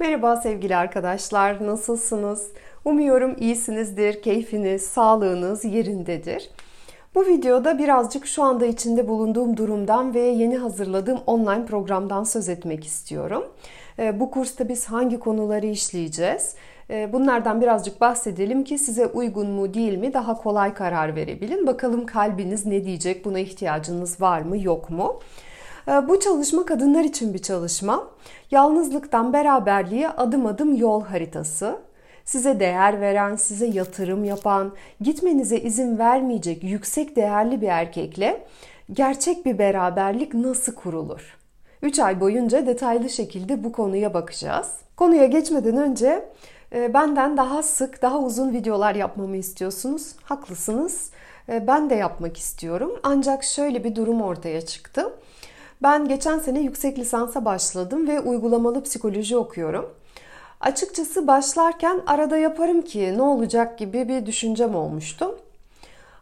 Merhaba sevgili arkadaşlar, nasılsınız? Umuyorum iyisinizdir, keyfiniz, sağlığınız yerindedir. Bu videoda birazcık şu anda içinde bulunduğum durumdan ve yeni hazırladığım online programdan söz etmek istiyorum. Ee, bu kursta biz hangi konuları işleyeceğiz? Ee, bunlardan birazcık bahsedelim ki size uygun mu değil mi daha kolay karar verebilin. Bakalım kalbiniz ne diyecek, buna ihtiyacınız var mı yok mu? Ee, bu çalışma kadınlar için bir çalışma. Yalnızlıktan beraberliğe adım adım yol haritası. Size değer veren, size yatırım yapan, gitmenize izin vermeyecek yüksek değerli bir erkekle gerçek bir beraberlik nasıl kurulur? 3 ay boyunca detaylı şekilde bu konuya bakacağız. Konuya geçmeden önce e, benden daha sık, daha uzun videolar yapmamı istiyorsunuz. Haklısınız. E, ben de yapmak istiyorum. Ancak şöyle bir durum ortaya çıktı. Ben geçen sene yüksek lisansa başladım ve uygulamalı psikoloji okuyorum. Açıkçası başlarken arada yaparım ki ne olacak gibi bir düşüncem olmuştu.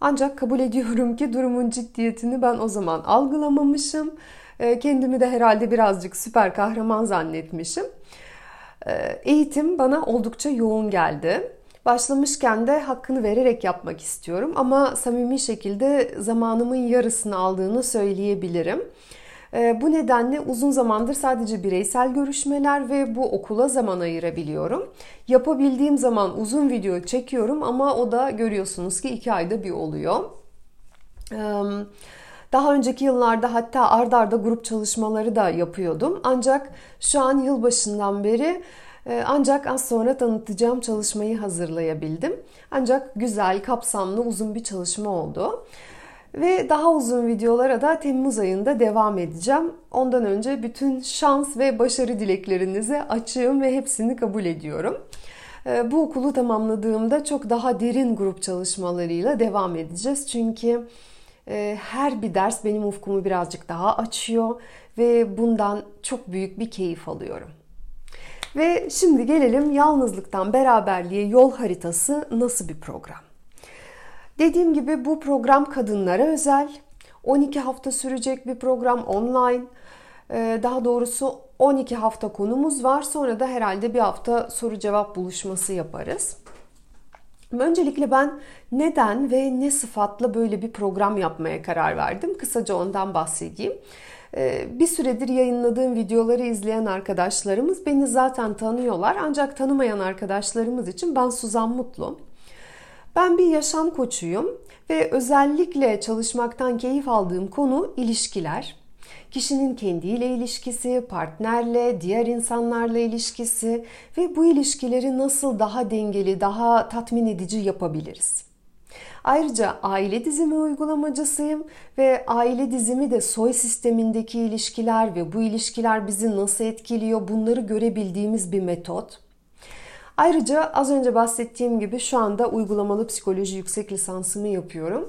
Ancak kabul ediyorum ki durumun ciddiyetini ben o zaman algılamamışım. Ee, kendimi de herhalde birazcık süper kahraman zannetmişim. Ee, eğitim bana oldukça yoğun geldi. Başlamışken de hakkını vererek yapmak istiyorum ama samimi şekilde zamanımın yarısını aldığını söyleyebilirim. Ee, bu nedenle uzun zamandır sadece bireysel görüşmeler ve bu okula zaman ayırabiliyorum. Yapabildiğim zaman uzun video çekiyorum ama o da görüyorsunuz ki iki ayda bir oluyor. Daha önceki yıllarda hatta ard arda grup çalışmaları da yapıyordum. Ancak şu an yılbaşından beri ancak az sonra tanıtacağım çalışmayı hazırlayabildim. Ancak güzel, kapsamlı, uzun bir çalışma oldu. Ve daha uzun videolara da Temmuz ayında devam edeceğim. Ondan önce bütün şans ve başarı dileklerinize açığım ve hepsini kabul ediyorum. Ee, bu okulu tamamladığımda çok daha derin grup çalışmalarıyla devam edeceğiz. Çünkü e, her bir ders benim ufkumu birazcık daha açıyor ve bundan çok büyük bir keyif alıyorum. Ve şimdi gelelim yalnızlıktan beraberliğe yol haritası nasıl bir program? Dediğim gibi bu program kadınlara özel. 12 hafta sürecek bir program online. Ee, daha doğrusu 12 hafta konumuz var. Sonra da herhalde bir hafta soru cevap buluşması yaparız. Öncelikle ben neden ve ne sıfatla böyle bir program yapmaya karar verdim? Kısaca ondan bahsedeyim. Ee, bir süredir yayınladığım videoları izleyen arkadaşlarımız beni zaten tanıyorlar. Ancak tanımayan arkadaşlarımız için ben Suzan Mutlu. Ben bir yaşam koçuyum ve özellikle çalışmaktan keyif aldığım konu ilişkiler. Kişinin kendiyle ilişkisi, partnerle, diğer insanlarla ilişkisi ve bu ilişkileri nasıl daha dengeli, daha tatmin edici yapabiliriz? Ayrıca aile dizimi uygulamacısıyım ve aile dizimi de soy sistemindeki ilişkiler ve bu ilişkiler bizi nasıl etkiliyor bunları görebildiğimiz bir metot. Ayrıca az önce bahsettiğim gibi şu anda uygulamalı psikoloji yüksek lisansımı yapıyorum.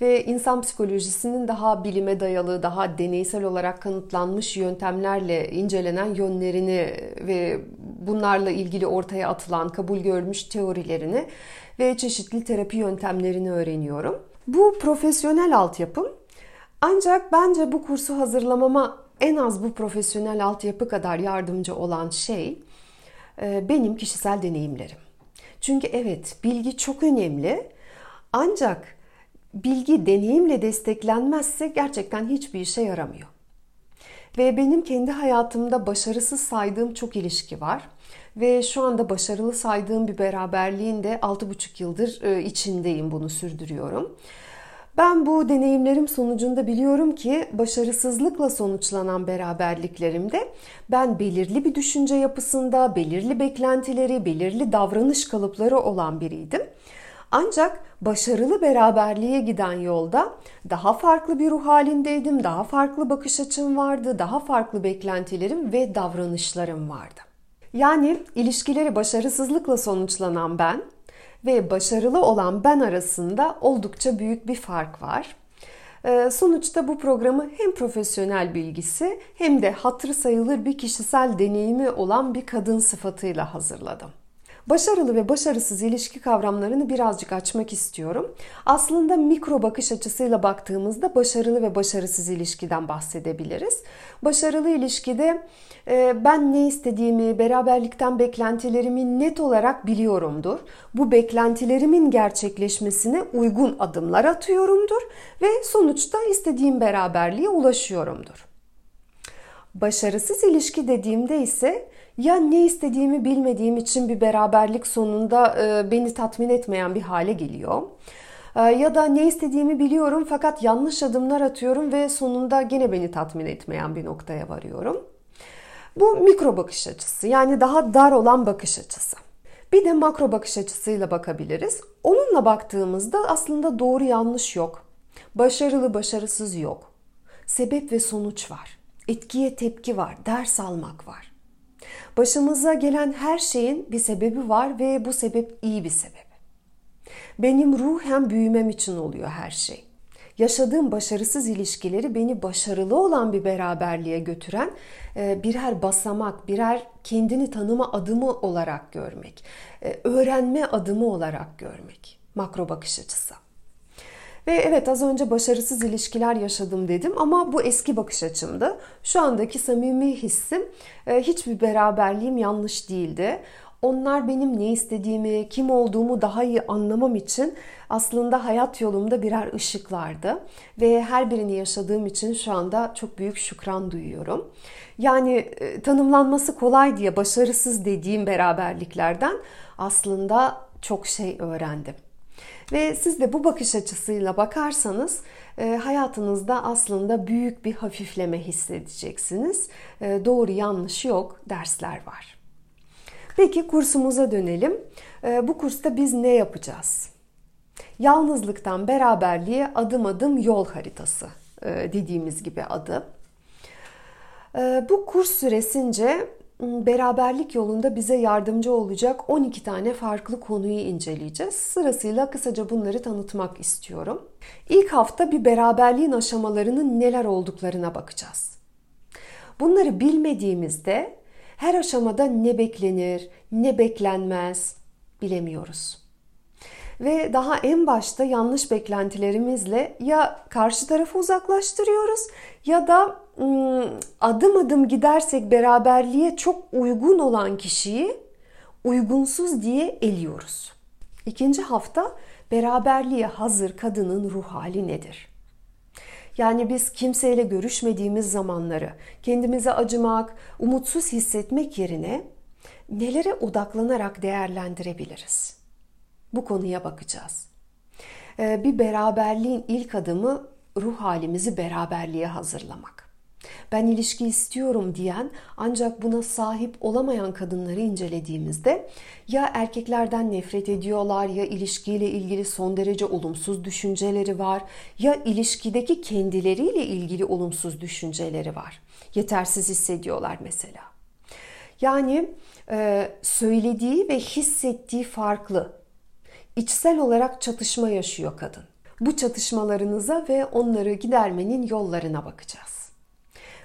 Ve insan psikolojisinin daha bilime dayalı, daha deneysel olarak kanıtlanmış yöntemlerle incelenen yönlerini ve bunlarla ilgili ortaya atılan, kabul görmüş teorilerini ve çeşitli terapi yöntemlerini öğreniyorum. Bu profesyonel altyapım. Ancak bence bu kursu hazırlamama en az bu profesyonel altyapı kadar yardımcı olan şey benim kişisel deneyimlerim. Çünkü evet bilgi çok önemli ancak bilgi deneyimle desteklenmezse gerçekten hiçbir işe yaramıyor. Ve benim kendi hayatımda başarısız saydığım çok ilişki var. Ve şu anda başarılı saydığım bir beraberliğin de 6,5 yıldır e, içindeyim bunu sürdürüyorum. Ben bu deneyimlerim sonucunda biliyorum ki başarısızlıkla sonuçlanan beraberliklerimde ben belirli bir düşünce yapısında, belirli beklentileri, belirli davranış kalıpları olan biriydim. Ancak başarılı beraberliğe giden yolda daha farklı bir ruh halindeydim, daha farklı bakış açım vardı, daha farklı beklentilerim ve davranışlarım vardı. Yani ilişkileri başarısızlıkla sonuçlanan ben ve başarılı olan ben arasında oldukça büyük bir fark var. Ee, sonuçta bu programı hem profesyonel bilgisi hem de hatırı sayılır bir kişisel deneyimi olan bir kadın sıfatıyla hazırladım. Başarılı ve başarısız ilişki kavramlarını birazcık açmak istiyorum. Aslında mikro bakış açısıyla baktığımızda başarılı ve başarısız ilişkiden bahsedebiliriz. Başarılı ilişkide e, ben ne istediğimi, beraberlikten beklentilerimi net olarak biliyorumdur. Bu beklentilerimin gerçekleşmesine uygun adımlar atıyorumdur ve sonuçta istediğim beraberliğe ulaşıyorumdur. Başarısız ilişki dediğimde ise ya ne istediğimi bilmediğim için bir beraberlik sonunda e, beni tatmin etmeyen bir hale geliyor. E, ya da ne istediğimi biliyorum fakat yanlış adımlar atıyorum ve sonunda gene beni tatmin etmeyen bir noktaya varıyorum. Bu mikro bakış açısı yani daha dar olan bakış açısı. Bir de makro bakış açısıyla bakabiliriz. Onunla baktığımızda aslında doğru yanlış yok. Başarılı başarısız yok. Sebep ve sonuç var. Etkiye tepki var, ders almak var. Başımıza gelen her şeyin bir sebebi var ve bu sebep iyi bir sebep. Benim ruhen büyümem için oluyor her şey. Yaşadığım başarısız ilişkileri beni başarılı olan bir beraberliğe götüren e, birer basamak, birer kendini tanıma adımı olarak görmek, e, öğrenme adımı olarak görmek. Makro bakış açısı. Ve evet az önce başarısız ilişkiler yaşadım dedim ama bu eski bakış açımdı. Şu andaki samimi hissim e, hiçbir beraberliğim yanlış değildi. Onlar benim ne istediğimi, kim olduğumu daha iyi anlamam için aslında hayat yolumda birer ışıklardı. Ve her birini yaşadığım için şu anda çok büyük şükran duyuyorum. Yani e, tanımlanması kolay diye başarısız dediğim beraberliklerden aslında çok şey öğrendim. Ve siz de bu bakış açısıyla bakarsanız e, hayatınızda aslında büyük bir hafifleme hissedeceksiniz. E, doğru yanlış yok, dersler var. Peki kursumuza dönelim. E, bu kursta biz ne yapacağız? Yalnızlıktan beraberliğe adım adım yol haritası dediğimiz gibi adı. Bu kurs süresince beraberlik yolunda bize yardımcı olacak 12 tane farklı konuyu inceleyeceğiz. Sırasıyla kısaca bunları tanıtmak istiyorum. İlk hafta bir beraberliğin aşamalarının neler olduklarına bakacağız. Bunları bilmediğimizde her aşamada ne beklenir, ne beklenmez bilemiyoruz. Ve daha en başta yanlış beklentilerimizle ya karşı tarafı uzaklaştırıyoruz ya da adım adım gidersek beraberliğe çok uygun olan kişiyi uygunsuz diye eliyoruz. İkinci hafta beraberliğe hazır kadının ruh hali nedir? Yani biz kimseyle görüşmediğimiz zamanları kendimize acımak, umutsuz hissetmek yerine nelere odaklanarak değerlendirebiliriz? Bu konuya bakacağız. Ee, bir beraberliğin ilk adımı ruh halimizi beraberliğe hazırlamak. Ben ilişki istiyorum diyen ancak buna sahip olamayan kadınları incelediğimizde ya erkeklerden nefret ediyorlar ya ilişkiyle ilgili son derece olumsuz düşünceleri var ya ilişkideki kendileriyle ilgili olumsuz düşünceleri var. Yetersiz hissediyorlar mesela. Yani e, söylediği ve hissettiği farklı. İçsel olarak çatışma yaşıyor kadın. Bu çatışmalarınıza ve onları gidermenin yollarına bakacağız.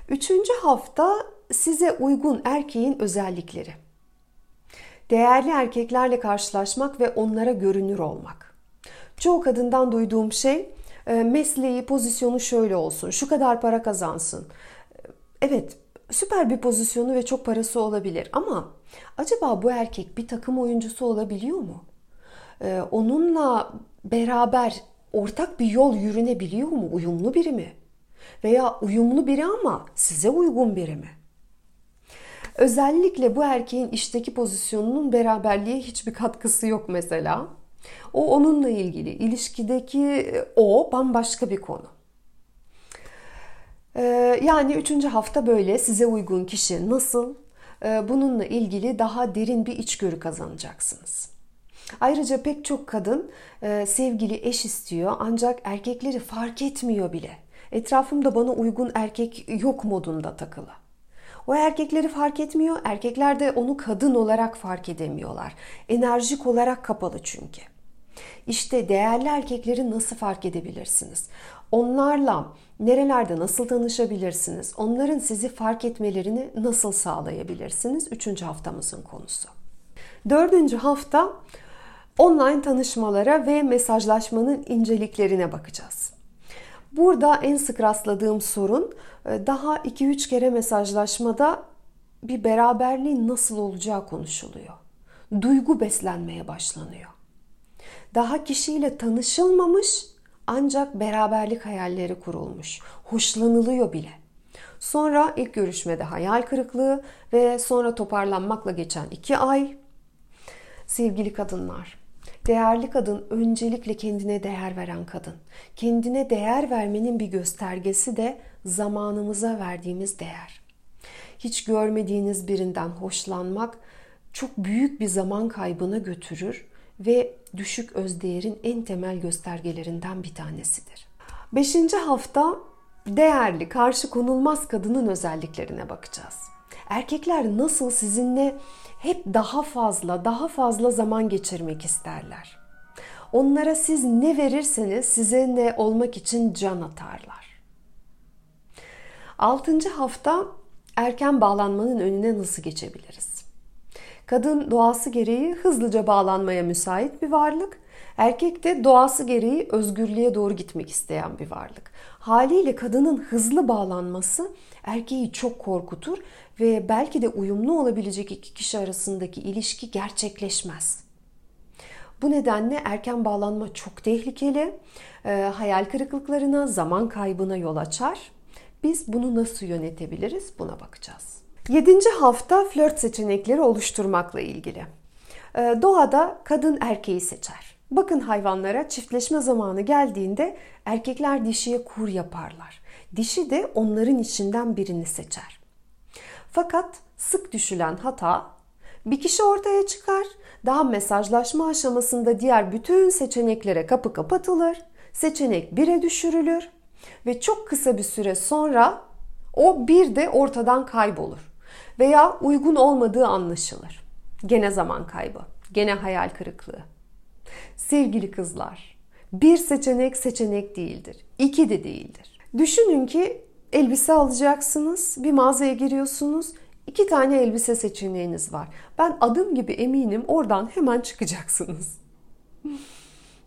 Üçüncü hafta size uygun erkeğin özellikleri. Değerli erkeklerle karşılaşmak ve onlara görünür olmak. Çoğu kadından duyduğum şey e, mesleği, pozisyonu şöyle olsun, şu kadar para kazansın. Evet, süper bir pozisyonu ve çok parası olabilir ama acaba bu erkek bir takım oyuncusu olabiliyor mu? E, onunla beraber ortak bir yol yürünebiliyor mu? Uyumlu biri mi? Veya uyumlu biri ama size uygun biri mi? Özellikle bu erkeğin işteki pozisyonunun beraberliğe hiçbir katkısı yok mesela. O onunla ilgili. ilişkideki o bambaşka bir konu. Ee, yani üçüncü hafta böyle size uygun kişi nasıl? Ee, bununla ilgili daha derin bir içgörü kazanacaksınız. Ayrıca pek çok kadın e, sevgili eş istiyor ancak erkekleri fark etmiyor bile. Etrafımda bana uygun erkek yok modunda takılı. O erkekleri fark etmiyor, erkekler de onu kadın olarak fark edemiyorlar. Enerjik olarak kapalı çünkü. İşte değerli erkekleri nasıl fark edebilirsiniz? Onlarla nerelerde nasıl tanışabilirsiniz? Onların sizi fark etmelerini nasıl sağlayabilirsiniz? Üçüncü haftamızın konusu. Dördüncü hafta online tanışmalara ve mesajlaşmanın inceliklerine bakacağız. Burada en sık rastladığım sorun e, daha 2-3 kere mesajlaşmada bir beraberliğin nasıl olacağı konuşuluyor. Duygu beslenmeye başlanıyor. Daha kişiyle tanışılmamış ancak beraberlik hayalleri kurulmuş. Hoşlanılıyor bile. Sonra ilk görüşmede hayal kırıklığı ve sonra toparlanmakla geçen iki ay. Sevgili kadınlar, değerli kadın öncelikle kendine değer veren kadın. Kendine değer vermenin bir göstergesi de zamanımıza verdiğimiz değer. Hiç görmediğiniz birinden hoşlanmak çok büyük bir zaman kaybına götürür ve düşük özdeğerin en temel göstergelerinden bir tanesidir. Beşinci hafta değerli, karşı konulmaz kadının özelliklerine bakacağız. Erkekler nasıl sizinle hep daha fazla, daha fazla zaman geçirmek isterler. Onlara siz ne verirseniz size ne olmak için can atarlar. Altıncı hafta erken bağlanmanın önüne nasıl geçebiliriz? Kadın doğası gereği hızlıca bağlanmaya müsait bir varlık. Erkek de doğası gereği özgürlüğe doğru gitmek isteyen bir varlık. Haliyle kadının hızlı bağlanması erkeği çok korkutur ve belki de uyumlu olabilecek iki kişi arasındaki ilişki gerçekleşmez. Bu nedenle erken bağlanma çok tehlikeli, e, hayal kırıklıklarına, zaman kaybına yol açar. Biz bunu nasıl yönetebiliriz buna bakacağız. Yedinci hafta flört seçenekleri oluşturmakla ilgili. E, doğada kadın erkeği seçer. Bakın hayvanlara çiftleşme zamanı geldiğinde erkekler dişiye kur yaparlar. Dişi de onların içinden birini seçer. Fakat sık düşülen hata bir kişi ortaya çıkar, daha mesajlaşma aşamasında diğer bütün seçeneklere kapı kapatılır, seçenek bire düşürülür ve çok kısa bir süre sonra o bir de ortadan kaybolur veya uygun olmadığı anlaşılır. Gene zaman kaybı, gene hayal kırıklığı. Sevgili kızlar, bir seçenek seçenek değildir. İki de değildir. Düşünün ki elbise alacaksınız, bir mağazaya giriyorsunuz. iki tane elbise seçeneğiniz var. Ben adım gibi eminim oradan hemen çıkacaksınız.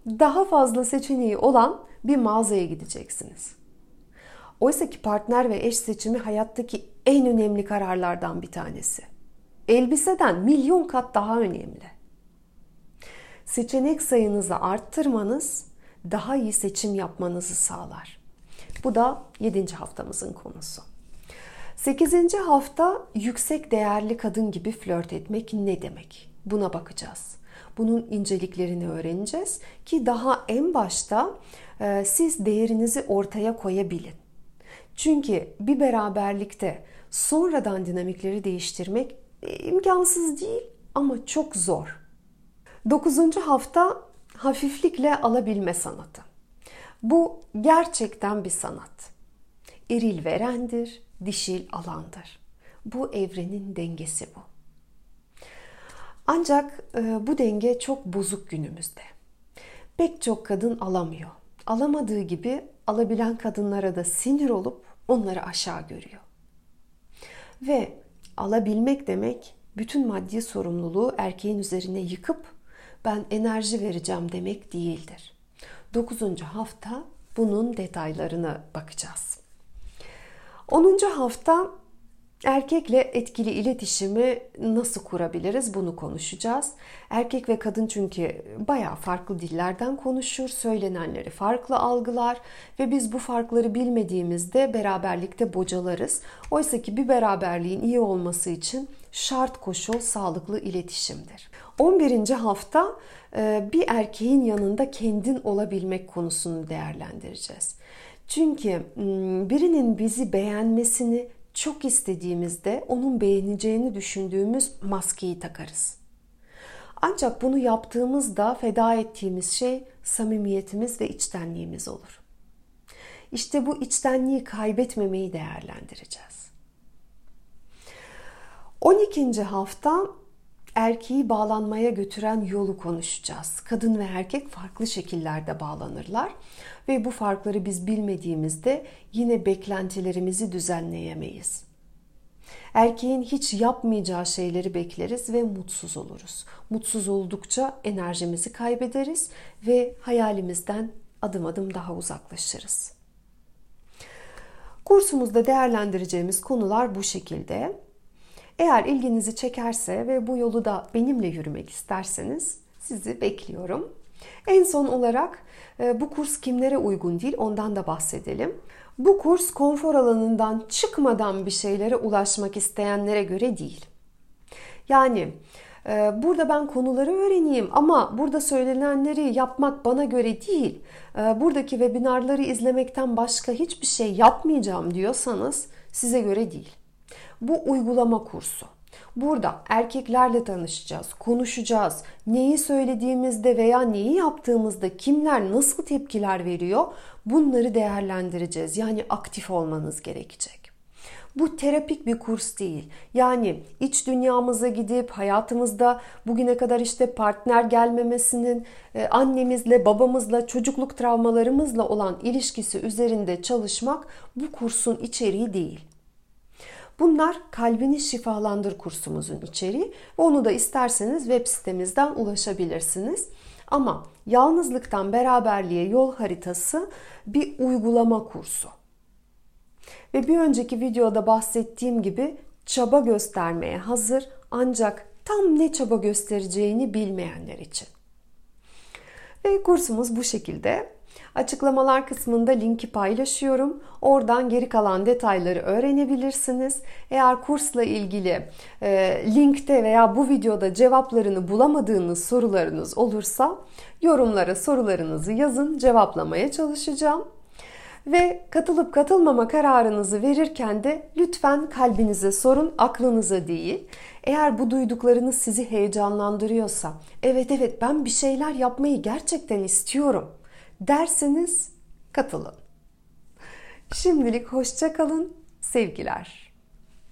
Daha fazla seçeneği olan bir mağazaya gideceksiniz. Oysa ki partner ve eş seçimi hayattaki en önemli kararlardan bir tanesi. Elbiseden milyon kat daha önemli seçenek sayınızı arttırmanız daha iyi seçim yapmanızı sağlar. Bu da 7. haftamızın konusu. 8. hafta yüksek değerli kadın gibi flört etmek ne demek? Buna bakacağız. Bunun inceliklerini öğreneceğiz ki daha en başta e, siz değerinizi ortaya koyabilin. Çünkü bir beraberlikte sonradan dinamikleri değiştirmek e, imkansız değil ama çok zor. Dokuzuncu hafta hafiflikle alabilme sanatı. Bu gerçekten bir sanat. Eril verendir, dişil alandır. Bu evrenin dengesi bu. Ancak e, bu denge çok bozuk günümüzde. Pek çok kadın alamıyor. Alamadığı gibi alabilen kadınlara da sinir olup onları aşağı görüyor. Ve alabilmek demek bütün maddi sorumluluğu erkeğin üzerine yıkıp ben enerji vereceğim demek değildir. 9. hafta bunun detaylarına bakacağız. 10. hafta erkekle etkili iletişimi nasıl kurabiliriz bunu konuşacağız. Erkek ve kadın çünkü bayağı farklı dillerden konuşur, söylenenleri farklı algılar ve biz bu farkları bilmediğimizde beraberlikte bocalarız. Oysa ki bir beraberliğin iyi olması için şart koşul sağlıklı iletişimdir. 11. hafta e, bir erkeğin yanında kendin olabilmek konusunu değerlendireceğiz. Çünkü birinin bizi beğenmesini çok istediğimizde onun beğeneceğini düşündüğümüz maskeyi takarız. Ancak bunu yaptığımızda feda ettiğimiz şey samimiyetimiz ve içtenliğimiz olur. İşte bu içtenliği kaybetmemeyi değerlendireceğiz. 12. hafta erkeği bağlanmaya götüren yolu konuşacağız. Kadın ve erkek farklı şekillerde bağlanırlar ve bu farkları biz bilmediğimizde yine beklentilerimizi düzenleyemeyiz. Erkeğin hiç yapmayacağı şeyleri bekleriz ve mutsuz oluruz. Mutsuz oldukça enerjimizi kaybederiz ve hayalimizden adım adım daha uzaklaşırız. Kursumuzda değerlendireceğimiz konular bu şekilde. Eğer ilginizi çekerse ve bu yolu da benimle yürümek isterseniz sizi bekliyorum. En son olarak e, bu kurs kimlere uygun değil ondan da bahsedelim. Bu kurs konfor alanından çıkmadan bir şeylere ulaşmak isteyenlere göre değil. Yani e, burada ben konuları öğreneyim ama burada söylenenleri yapmak bana göre değil. E, buradaki webinarları izlemekten başka hiçbir şey yapmayacağım diyorsanız size göre değil. Bu uygulama kursu. Burada erkeklerle tanışacağız, konuşacağız. Neyi söylediğimizde veya neyi yaptığımızda kimler nasıl tepkiler veriyor bunları değerlendireceğiz. Yani aktif olmanız gerekecek. Bu terapik bir kurs değil. Yani iç dünyamıza gidip hayatımızda bugüne kadar işte partner gelmemesinin, e, annemizle, babamızla, çocukluk travmalarımızla olan ilişkisi üzerinde çalışmak bu kursun içeriği değil. Bunlar Kalbini Şifalandır kursumuzun içeriği onu da isterseniz web sitemizden ulaşabilirsiniz. Ama yalnızlıktan beraberliğe yol haritası bir uygulama kursu. Ve bir önceki videoda bahsettiğim gibi çaba göstermeye hazır ancak tam ne çaba göstereceğini bilmeyenler için. Ve kursumuz bu şekilde. Açıklamalar kısmında linki paylaşıyorum. Oradan geri kalan detayları öğrenebilirsiniz. Eğer kursla ilgili e, linkte veya bu videoda cevaplarını bulamadığınız sorularınız olursa yorumlara sorularınızı yazın, cevaplamaya çalışacağım. Ve katılıp katılmama kararınızı verirken de lütfen kalbinize sorun, aklınıza değil. Eğer bu duyduklarınız sizi heyecanlandırıyorsa, evet evet ben bir şeyler yapmayı gerçekten istiyorum derseniz katılın. Şimdilik hoşça kalın, sevgiler.